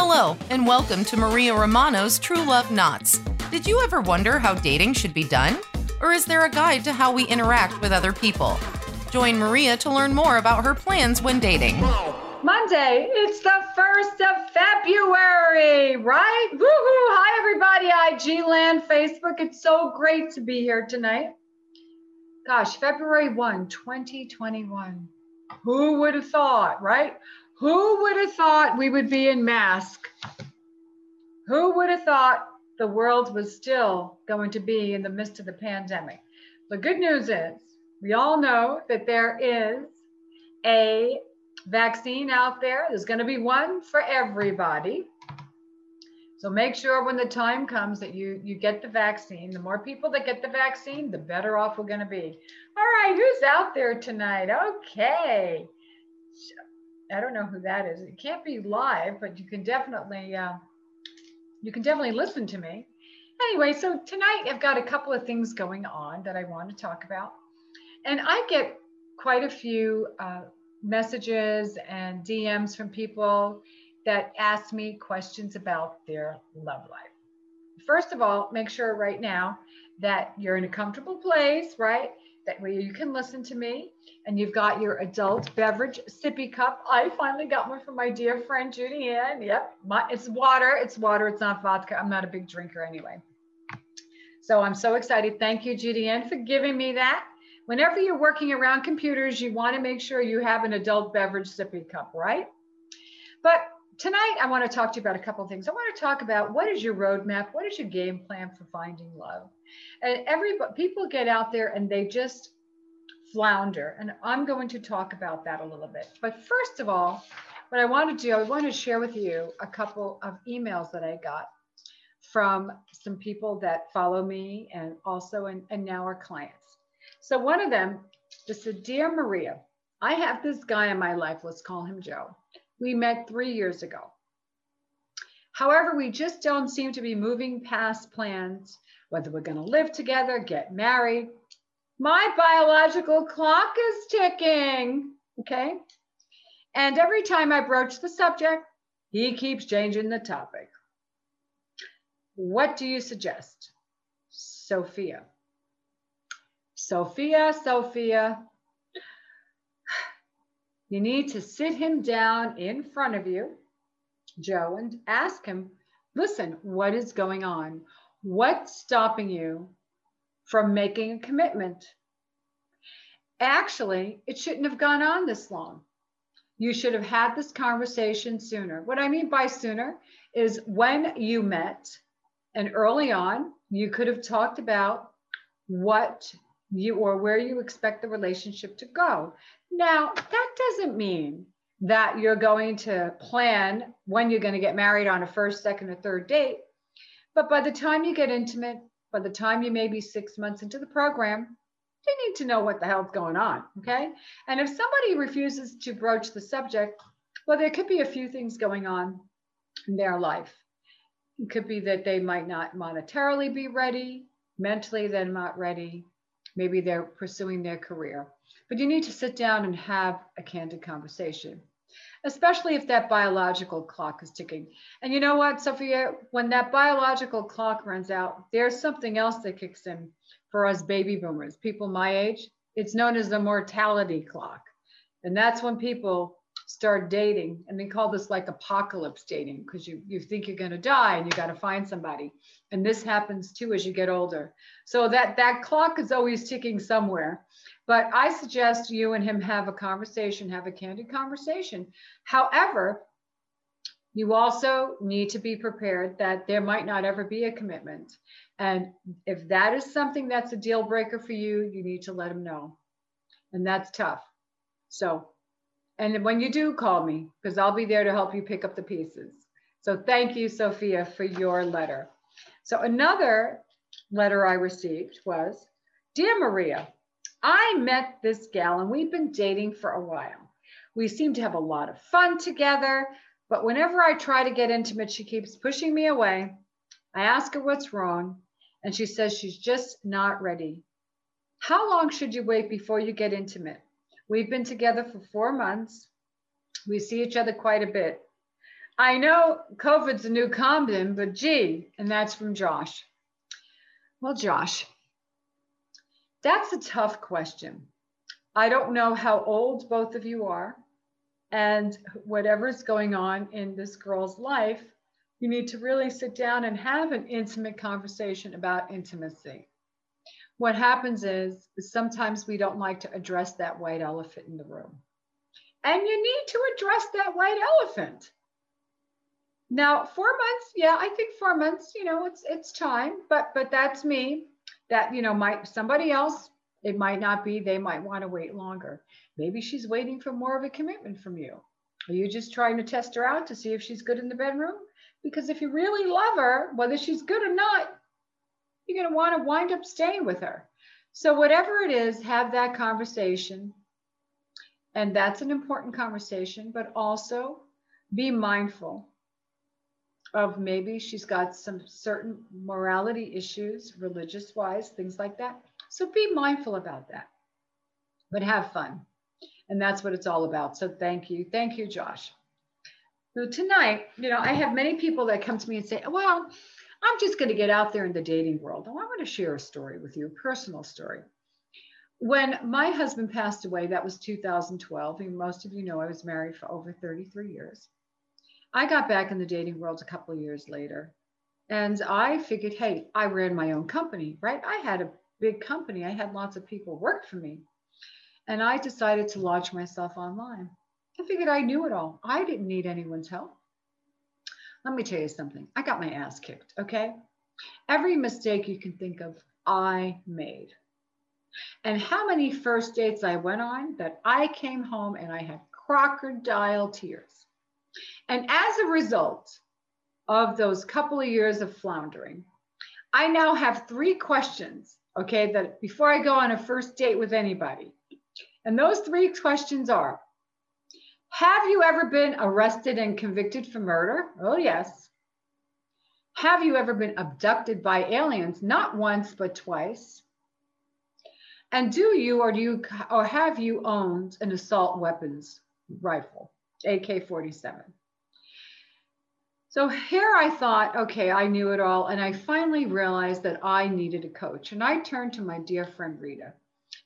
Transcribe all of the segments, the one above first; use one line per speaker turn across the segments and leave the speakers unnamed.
Hello, and welcome to Maria Romano's True Love Knots. Did you ever wonder how dating should be done? Or is there a guide to how we interact with other people? Join Maria to learn more about her plans when dating.
Monday, it's the 1st of February, right? Woohoo! Hi, everybody, IG Land, Facebook. It's so great to be here tonight. Gosh, February 1, 2021. Who would have thought, right? Who would have thought we would be in mask? Who would have thought the world was still going to be in the midst of the pandemic? The good news is we all know that there is a vaccine out there. There's going to be one for everybody. So make sure when the time comes that you you get the vaccine. The more people that get the vaccine, the better off we're going to be. All right, who's out there tonight? Okay. I don't know who that is. It can't be live, but you can definitely uh, you can definitely listen to me. Anyway, so tonight I've got a couple of things going on that I want to talk about, and I get quite a few uh, messages and DMs from people that ask me questions about their love life. First of all, make sure right now that you're in a comfortable place, right? That where you can listen to me and you've got your adult beverage sippy cup. I finally got one from my dear friend Judy Ann. Yep, my, it's water. It's water. It's not vodka. I'm not a big drinker anyway. So I'm so excited. Thank you, Judy Ann, for giving me that. Whenever you're working around computers, you want to make sure you have an adult beverage sippy cup, right? But tonight I want to talk to you about a couple of things. I want to talk about what is your roadmap? What is your game plan for finding love? And every people get out there and they just flounder. And I'm going to talk about that a little bit. But first of all, what I want to do, I want to share with you a couple of emails that I got from some people that follow me and also and, and now are clients. So one of them just said, Dear Maria, I have this guy in my life, let's call him Joe. We met three years ago. However, we just don't seem to be moving past plans, whether we're going to live together, get married, my biological clock is ticking. Okay. And every time I broach the subject, he keeps changing the topic. What do you suggest? Sophia. Sophia, Sophia, you need to sit him down in front of you, Joe, and ask him, listen, what is going on? What's stopping you from making a commitment. Actually, it shouldn't have gone on this long. You should have had this conversation sooner. What I mean by sooner is when you met and early on, you could have talked about what you or where you expect the relationship to go. Now, that doesn't mean that you're going to plan when you're going to get married on a first, second, or third date. But by the time you get intimate, by the time you may be six months into the program, you need to know what the hell's going on. Okay. And if somebody refuses to broach the subject, well, there could be a few things going on in their life. It could be that they might not monetarily be ready, mentally, they're not ready. Maybe they're pursuing their career. But you need to sit down and have a candid conversation especially if that biological clock is ticking. And you know what, Sophia, when that biological clock runs out, there's something else that kicks in for us baby boomers, people my age. It's known as the mortality clock. And that's when people start dating and they call this like apocalypse dating because you, you think you're going to die and you got to find somebody and this happens too as you get older so that that clock is always ticking somewhere but I suggest you and him have a conversation, have a candid conversation. However, you also need to be prepared that there might not ever be a commitment. And if that is something that's a deal breaker for you, you need to let him know. And that's tough. So, and when you do call me, because I'll be there to help you pick up the pieces. So thank you, Sophia, for your letter. So another letter I received was, Dear Maria, I met this gal and we've been dating for a while. We seem to have a lot of fun together, but whenever I try to get intimate, she keeps pushing me away. I ask her what's wrong, and she says she's just not ready. How long should you wait before you get intimate? We've been together for four months. We see each other quite a bit. I know COVID's a new Camden, but gee, and that's from Josh. Well, Josh, that's a tough question. I don't know how old both of you are, and whatever's going on in this girl's life, you need to really sit down and have an intimate conversation about intimacy. What happens is, sometimes we don't like to address that white elephant in the room. And you need to address that white elephant. Now, four months, yeah, I think four months, you know, it's it's time, but but that's me. That, you know, might somebody else, it might not be, they might want to wait longer. Maybe she's waiting for more of a commitment from you. Are you just trying to test her out to see if she's good in the bedroom? Because if you really love her, whether she's good or not, you're going to want to wind up staying with her. So, whatever it is, have that conversation. And that's an important conversation, but also be mindful of maybe she's got some certain morality issues, religious wise, things like that. So be mindful about that, but have fun. And that's what it's all about. So thank you. Thank you, Josh. So tonight, you know, I have many people that come to me and say, well, I'm just going to get out there in the dating world. Oh, I want to share a story with you, a personal story. When my husband passed away, that was 2012. And most of you know I was married for over 33 years. I got back in the dating world a couple of years later. And I figured, hey, I ran my own company, right? I had a big company. I had lots of people work for me. And I decided to launch myself online. I figured I knew it all. I didn't need anyone's help. Let me tell you something. I got my ass kicked, okay? Every mistake you can think of, I made. And how many first dates I went on that I came home and I had crocodile tears. And as a result of those couple of years of floundering, I now have three questions, okay, that before I go on a first date with anybody. And those three questions are Have you ever been arrested and convicted for murder? Oh, yes. Have you ever been abducted by aliens? Not once, but twice. And do you or do you or have you owned an assault weapons rifle, AK-47? So here I thought, okay, I knew it all. And I finally realized that I needed a coach. And I turned to my dear friend Rita.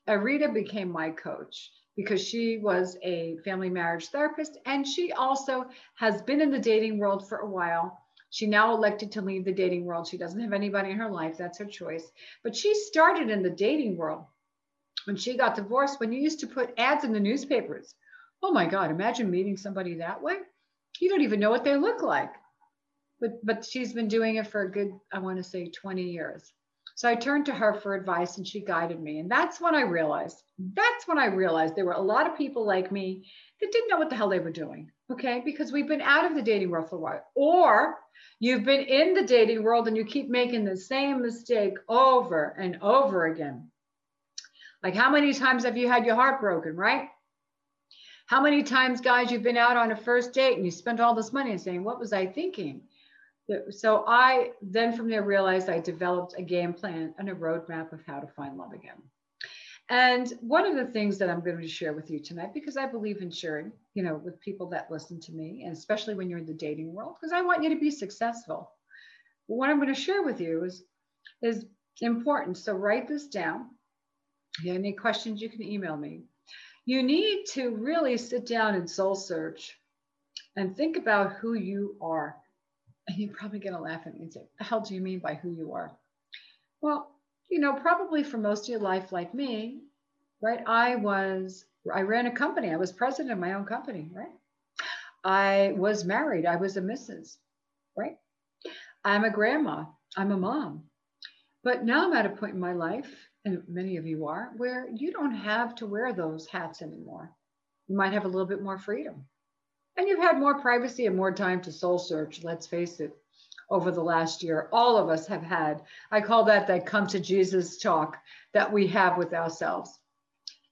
And Rita became my coach because she was a family marriage therapist and she also has been in the dating world for a while. She now elected to leave the dating world. She doesn't have anybody in her life. That's her choice. But she started in the dating world when she got divorced, when you used to put ads in the newspapers. Oh my God, imagine meeting somebody that way. You don't even know what they look like but but she's been doing it for a good i want to say 20 years so i turned to her for advice and she guided me. And that's when i realized that's when i realized there were a lot of people like me that didn't know what the hell they were doing okay? Because we've been out of the dating world for a while. Or you've been in the dating world and you keep making the same mistake over and over again. Like how many times have you had your heart broken right? How many times guys you've been out on a first date and you spent all this money and saying what was i thinking so I then from there realized I developed a game plan and a roadmap of how to find love again. And one of the things that I'm going to share with you tonight, because I believe in sharing, you know, with people that listen to me, and especially when you're in the dating world, because I want you to be successful. what I'm going to share with you is is important. So write this down. If you have any questions, you can email me. You need to really sit down and soul search and think about who you are and you're probably going to laugh at me and say, the hell do you mean by who you are? Well, you know, probably for most of your life, like me, right? I was, I ran a company. I was president of my own company, right? I was married. I was a Mrs., right? I'm a grandma. I'm a mom. But now I'm at a point in my life, and many of you are, where you don't have to wear those hats anymore. You might have a little bit more freedom. And you've had more privacy and more time to soul search, let's face it, over the last year. All of us have had, I call that that come to Jesus talk that we have with ourselves.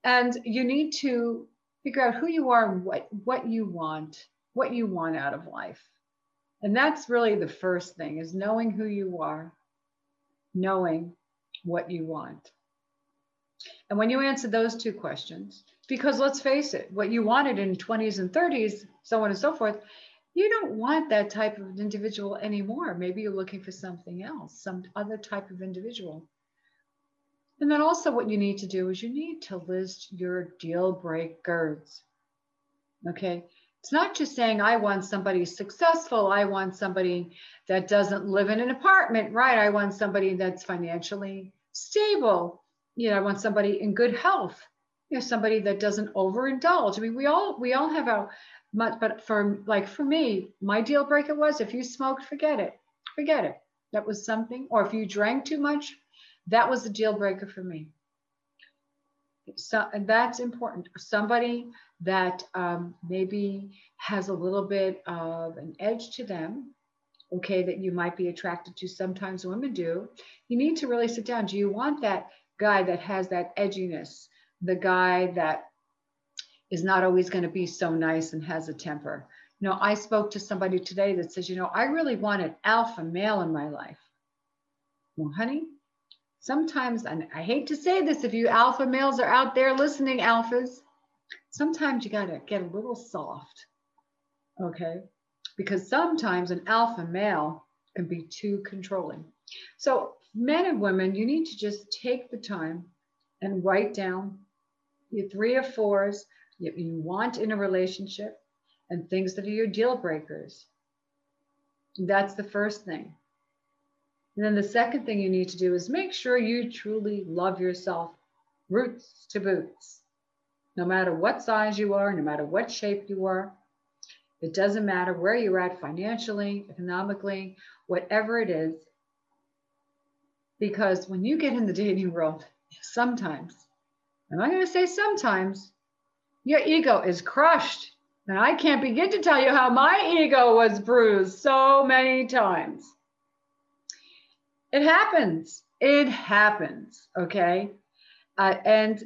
And you need to figure out who you are and what, what you want, what you want out of life. And that's really the first thing is knowing who you are, knowing what you want. And when you answer those two questions, because let's face it, what you wanted in 20s and 30s, so on and so forth, you don't want that type of individual anymore. Maybe you're looking for something else, some other type of individual. And then also, what you need to do is you need to list your deal breakers. Okay. It's not just saying, I want somebody successful. I want somebody that doesn't live in an apartment, right? I want somebody that's financially stable. You know, I want somebody in good health. You know, somebody that doesn't overindulge. I mean, we all we all have our much, but for like for me, my deal breaker was if you smoked, forget it, forget it. That was something. Or if you drank too much, that was a deal breaker for me. So and that's important. Somebody that um, maybe has a little bit of an edge to them, okay, that you might be attracted to. Sometimes women do. You need to really sit down. Do you want that guy that has that edginess? The guy that is not always going to be so nice and has a temper. You know, I spoke to somebody today that says, you know, I really want an alpha male in my life. Well, honey, sometimes, and I hate to say this, if you alpha males are out there listening, alphas, sometimes you got to get a little soft. Okay. Because sometimes an alpha male can be too controlling. So, men and women, you need to just take the time and write down your three or fours that you want in a relationship and things that are your deal breakers. That's the first thing. And then the second thing you need to do is make sure you truly love yourself, roots to boots. No matter what size you are, no matter what shape you are, it doesn't matter where you're at financially, economically, whatever it is. Because when you get in the dating world, sometimes, and I'm going to say sometimes, your ego is crushed. And I can't begin to tell you how my ego was bruised so many times. It happens. It happens. Okay. Uh, and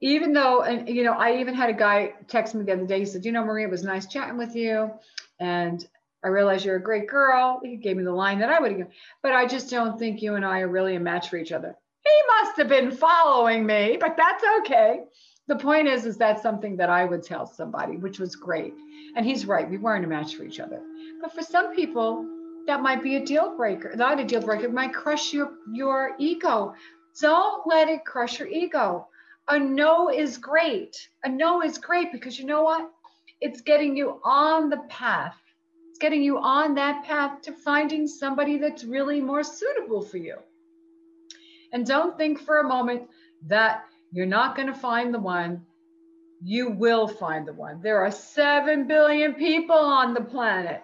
even though, and you know, I even had a guy text me the other day. He said, You know, Maria, it was nice chatting with you. And I realize you're a great girl. He gave me the line that I would give, but I just don't think you and I are really a match for each other. He must have been following me, but that's okay the point is, is that something that I would tell somebody, which was great. And he's right, we weren't a match for each other. But for some people, that might be a deal breaker. Not a deal breaker, it might crush your, your ego. Don't let it crush your ego. A no is great. A no is great because you know what? It's getting you on the path. Getting you on that path to finding somebody that's really more suitable for you. And don't think for a moment that you're not going to find the one. You will find the one. There are 7 billion people on the planet.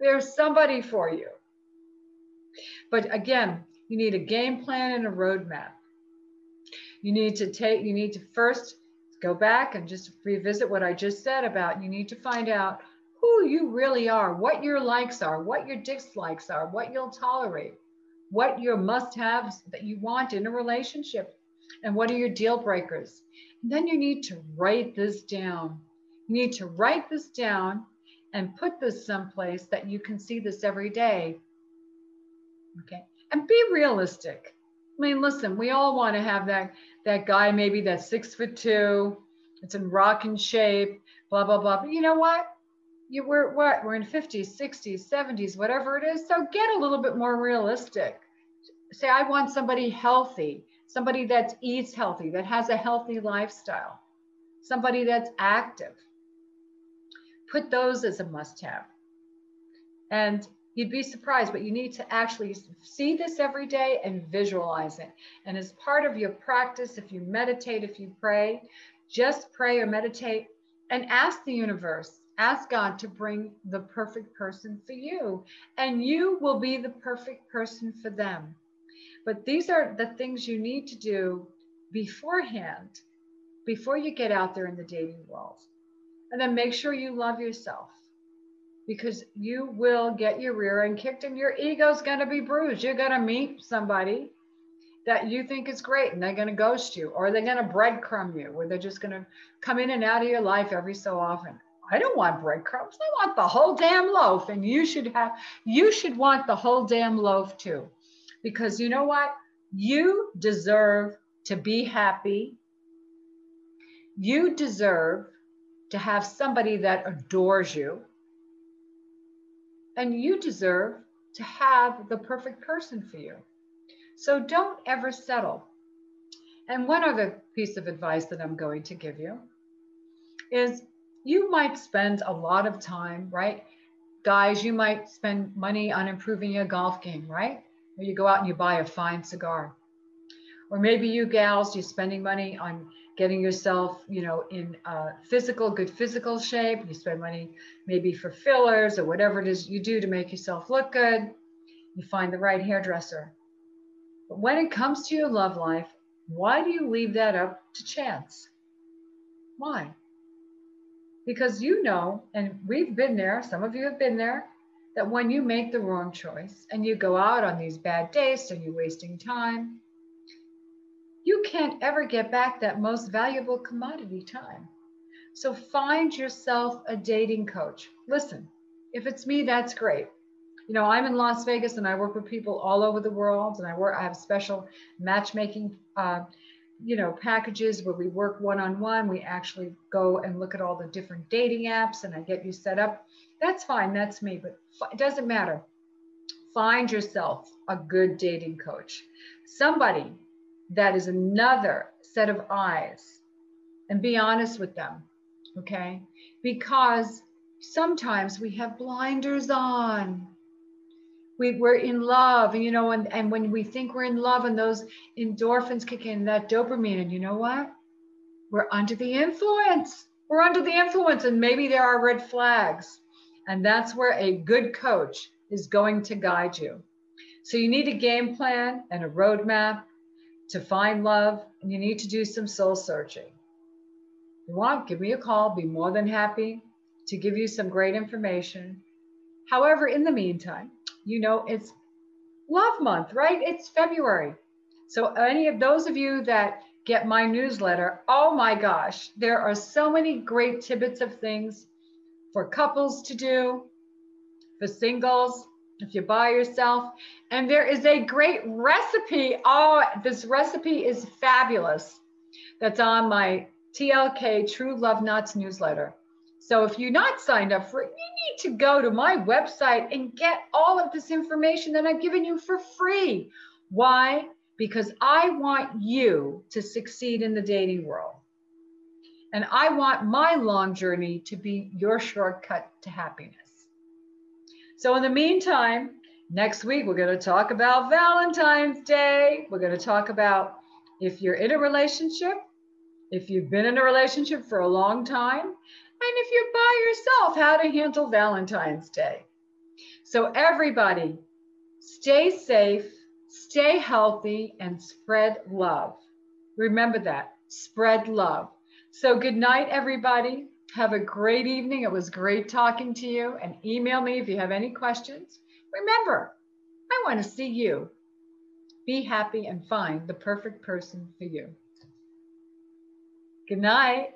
There's somebody for you. But again, you need a game plan and a roadmap. You need to take, you need to first go back and just revisit what I just said about you need to find out who you really are, what your likes are, what your dislikes are, what you'll tolerate, what your must haves that you want in a relationship and what are your deal breakers. And then you need to write this down. You need to write this down and put this someplace that you can see this every day. Okay. And be realistic. I mean, listen, we all want to have that that guy maybe that's six foot two, it's in rocking shape, blah blah blah. But you know what? You we're what we're in 50s, 60s, 70s, whatever it is. So get a little bit more realistic. Say, I want somebody healthy somebody that eats healthy, that has a healthy lifestyle, somebody that's active. Put those as a must have. And you'd be surprised, but you need to actually see this every day and visualize it. And as part of your practice, if you meditate, if you pray, just pray or meditate and ask the universe, ask God to bring the perfect person for you. And you will be the perfect person for them. But these are the things you need to do beforehand, before you get out there in the dating world. And then make sure you love yourself because you will get your rear end kicked and your ego's going to be bruised. You're going to meet somebody that you think is great and they're going to ghost you or they're going to breadcrumb you where they're just going to come in and out of your life every so often. I don't want breadcrumbs. I want the whole damn loaf and you should have you should want the whole damn loaf too because you know what? You deserve to be happy. You deserve to have somebody that adores you. and you deserve to have the perfect person for you. So don't ever settle. And one other piece of advice that I'm going to give you is you might spend a lot of time, right? Guys, you might spend money on improving your golf game, right? Or you go out and you buy a fine cigar. Or maybe you gals, you're spending money on getting yourself, you know, in uh, physical, good physical shape. You spend money maybe for fillers or whatever it is you do to make yourself look good. You find the right hairdresser. But when it comes to your love life, why do you leave that up to chance? Why? Because you know, and we've been there, some of you have been there, that when you make the wrong choice and you go out on these bad dates and you're wasting time, you can't ever get back that most valuable commodity time. So find yourself a dating coach. Listen, if it's me, that's great. You know, I'm in Las Vegas and I work with people all over the world, and I work. I have special matchmaking, uh, you know, packages where we work one on one. We actually go and look at all the different dating apps, and I get you set up. That's fine. That's me, but it doesn't matter. Find yourself a good dating coach, somebody that is another set of eyes and be honest with them. Okay. Because sometimes we have blinders on. We, we're in love, you know, and, and when we think we're in love, and those endorphins kick in, that dopamine, and you know what? We're under the influence. We're under the influence, and maybe there are red flags. And that's where a good coach is going to guide you. So you need a game plan and a roadmap to find love, and you need to do some soul searching. If you want, give me a call. Be more than happy to give you some great information. However, in the meantime, you know it's love month, right? It's February. So, any of those of you that get my newsletter, oh my gosh, there are so many great tidbits of things for couples to do, for singles, if you're by yourself. And there is a great recipe. Oh, this recipe is fabulous. That's on my TLK True Love Knots newsletter. So if you're not signed up for it, to go to my website and get all of this information that I've given you for free. Why? Because I want you to succeed in the dating world. And I want my long journey to be your shortcut to happiness. So, in the meantime, next week we're going to talk about Valentine's Day. We're going to talk about if you're in a relationship, if you've been in a relationship for a long time, if you're by yourself, how to handle Valentine's Day. So, everybody, stay safe, stay healthy, and spread love. Remember that spread love. So, good night, everybody. Have a great evening. It was great talking to you. And email me if you have any questions. Remember, I want to see you. Be happy and find the perfect person for you. Good night.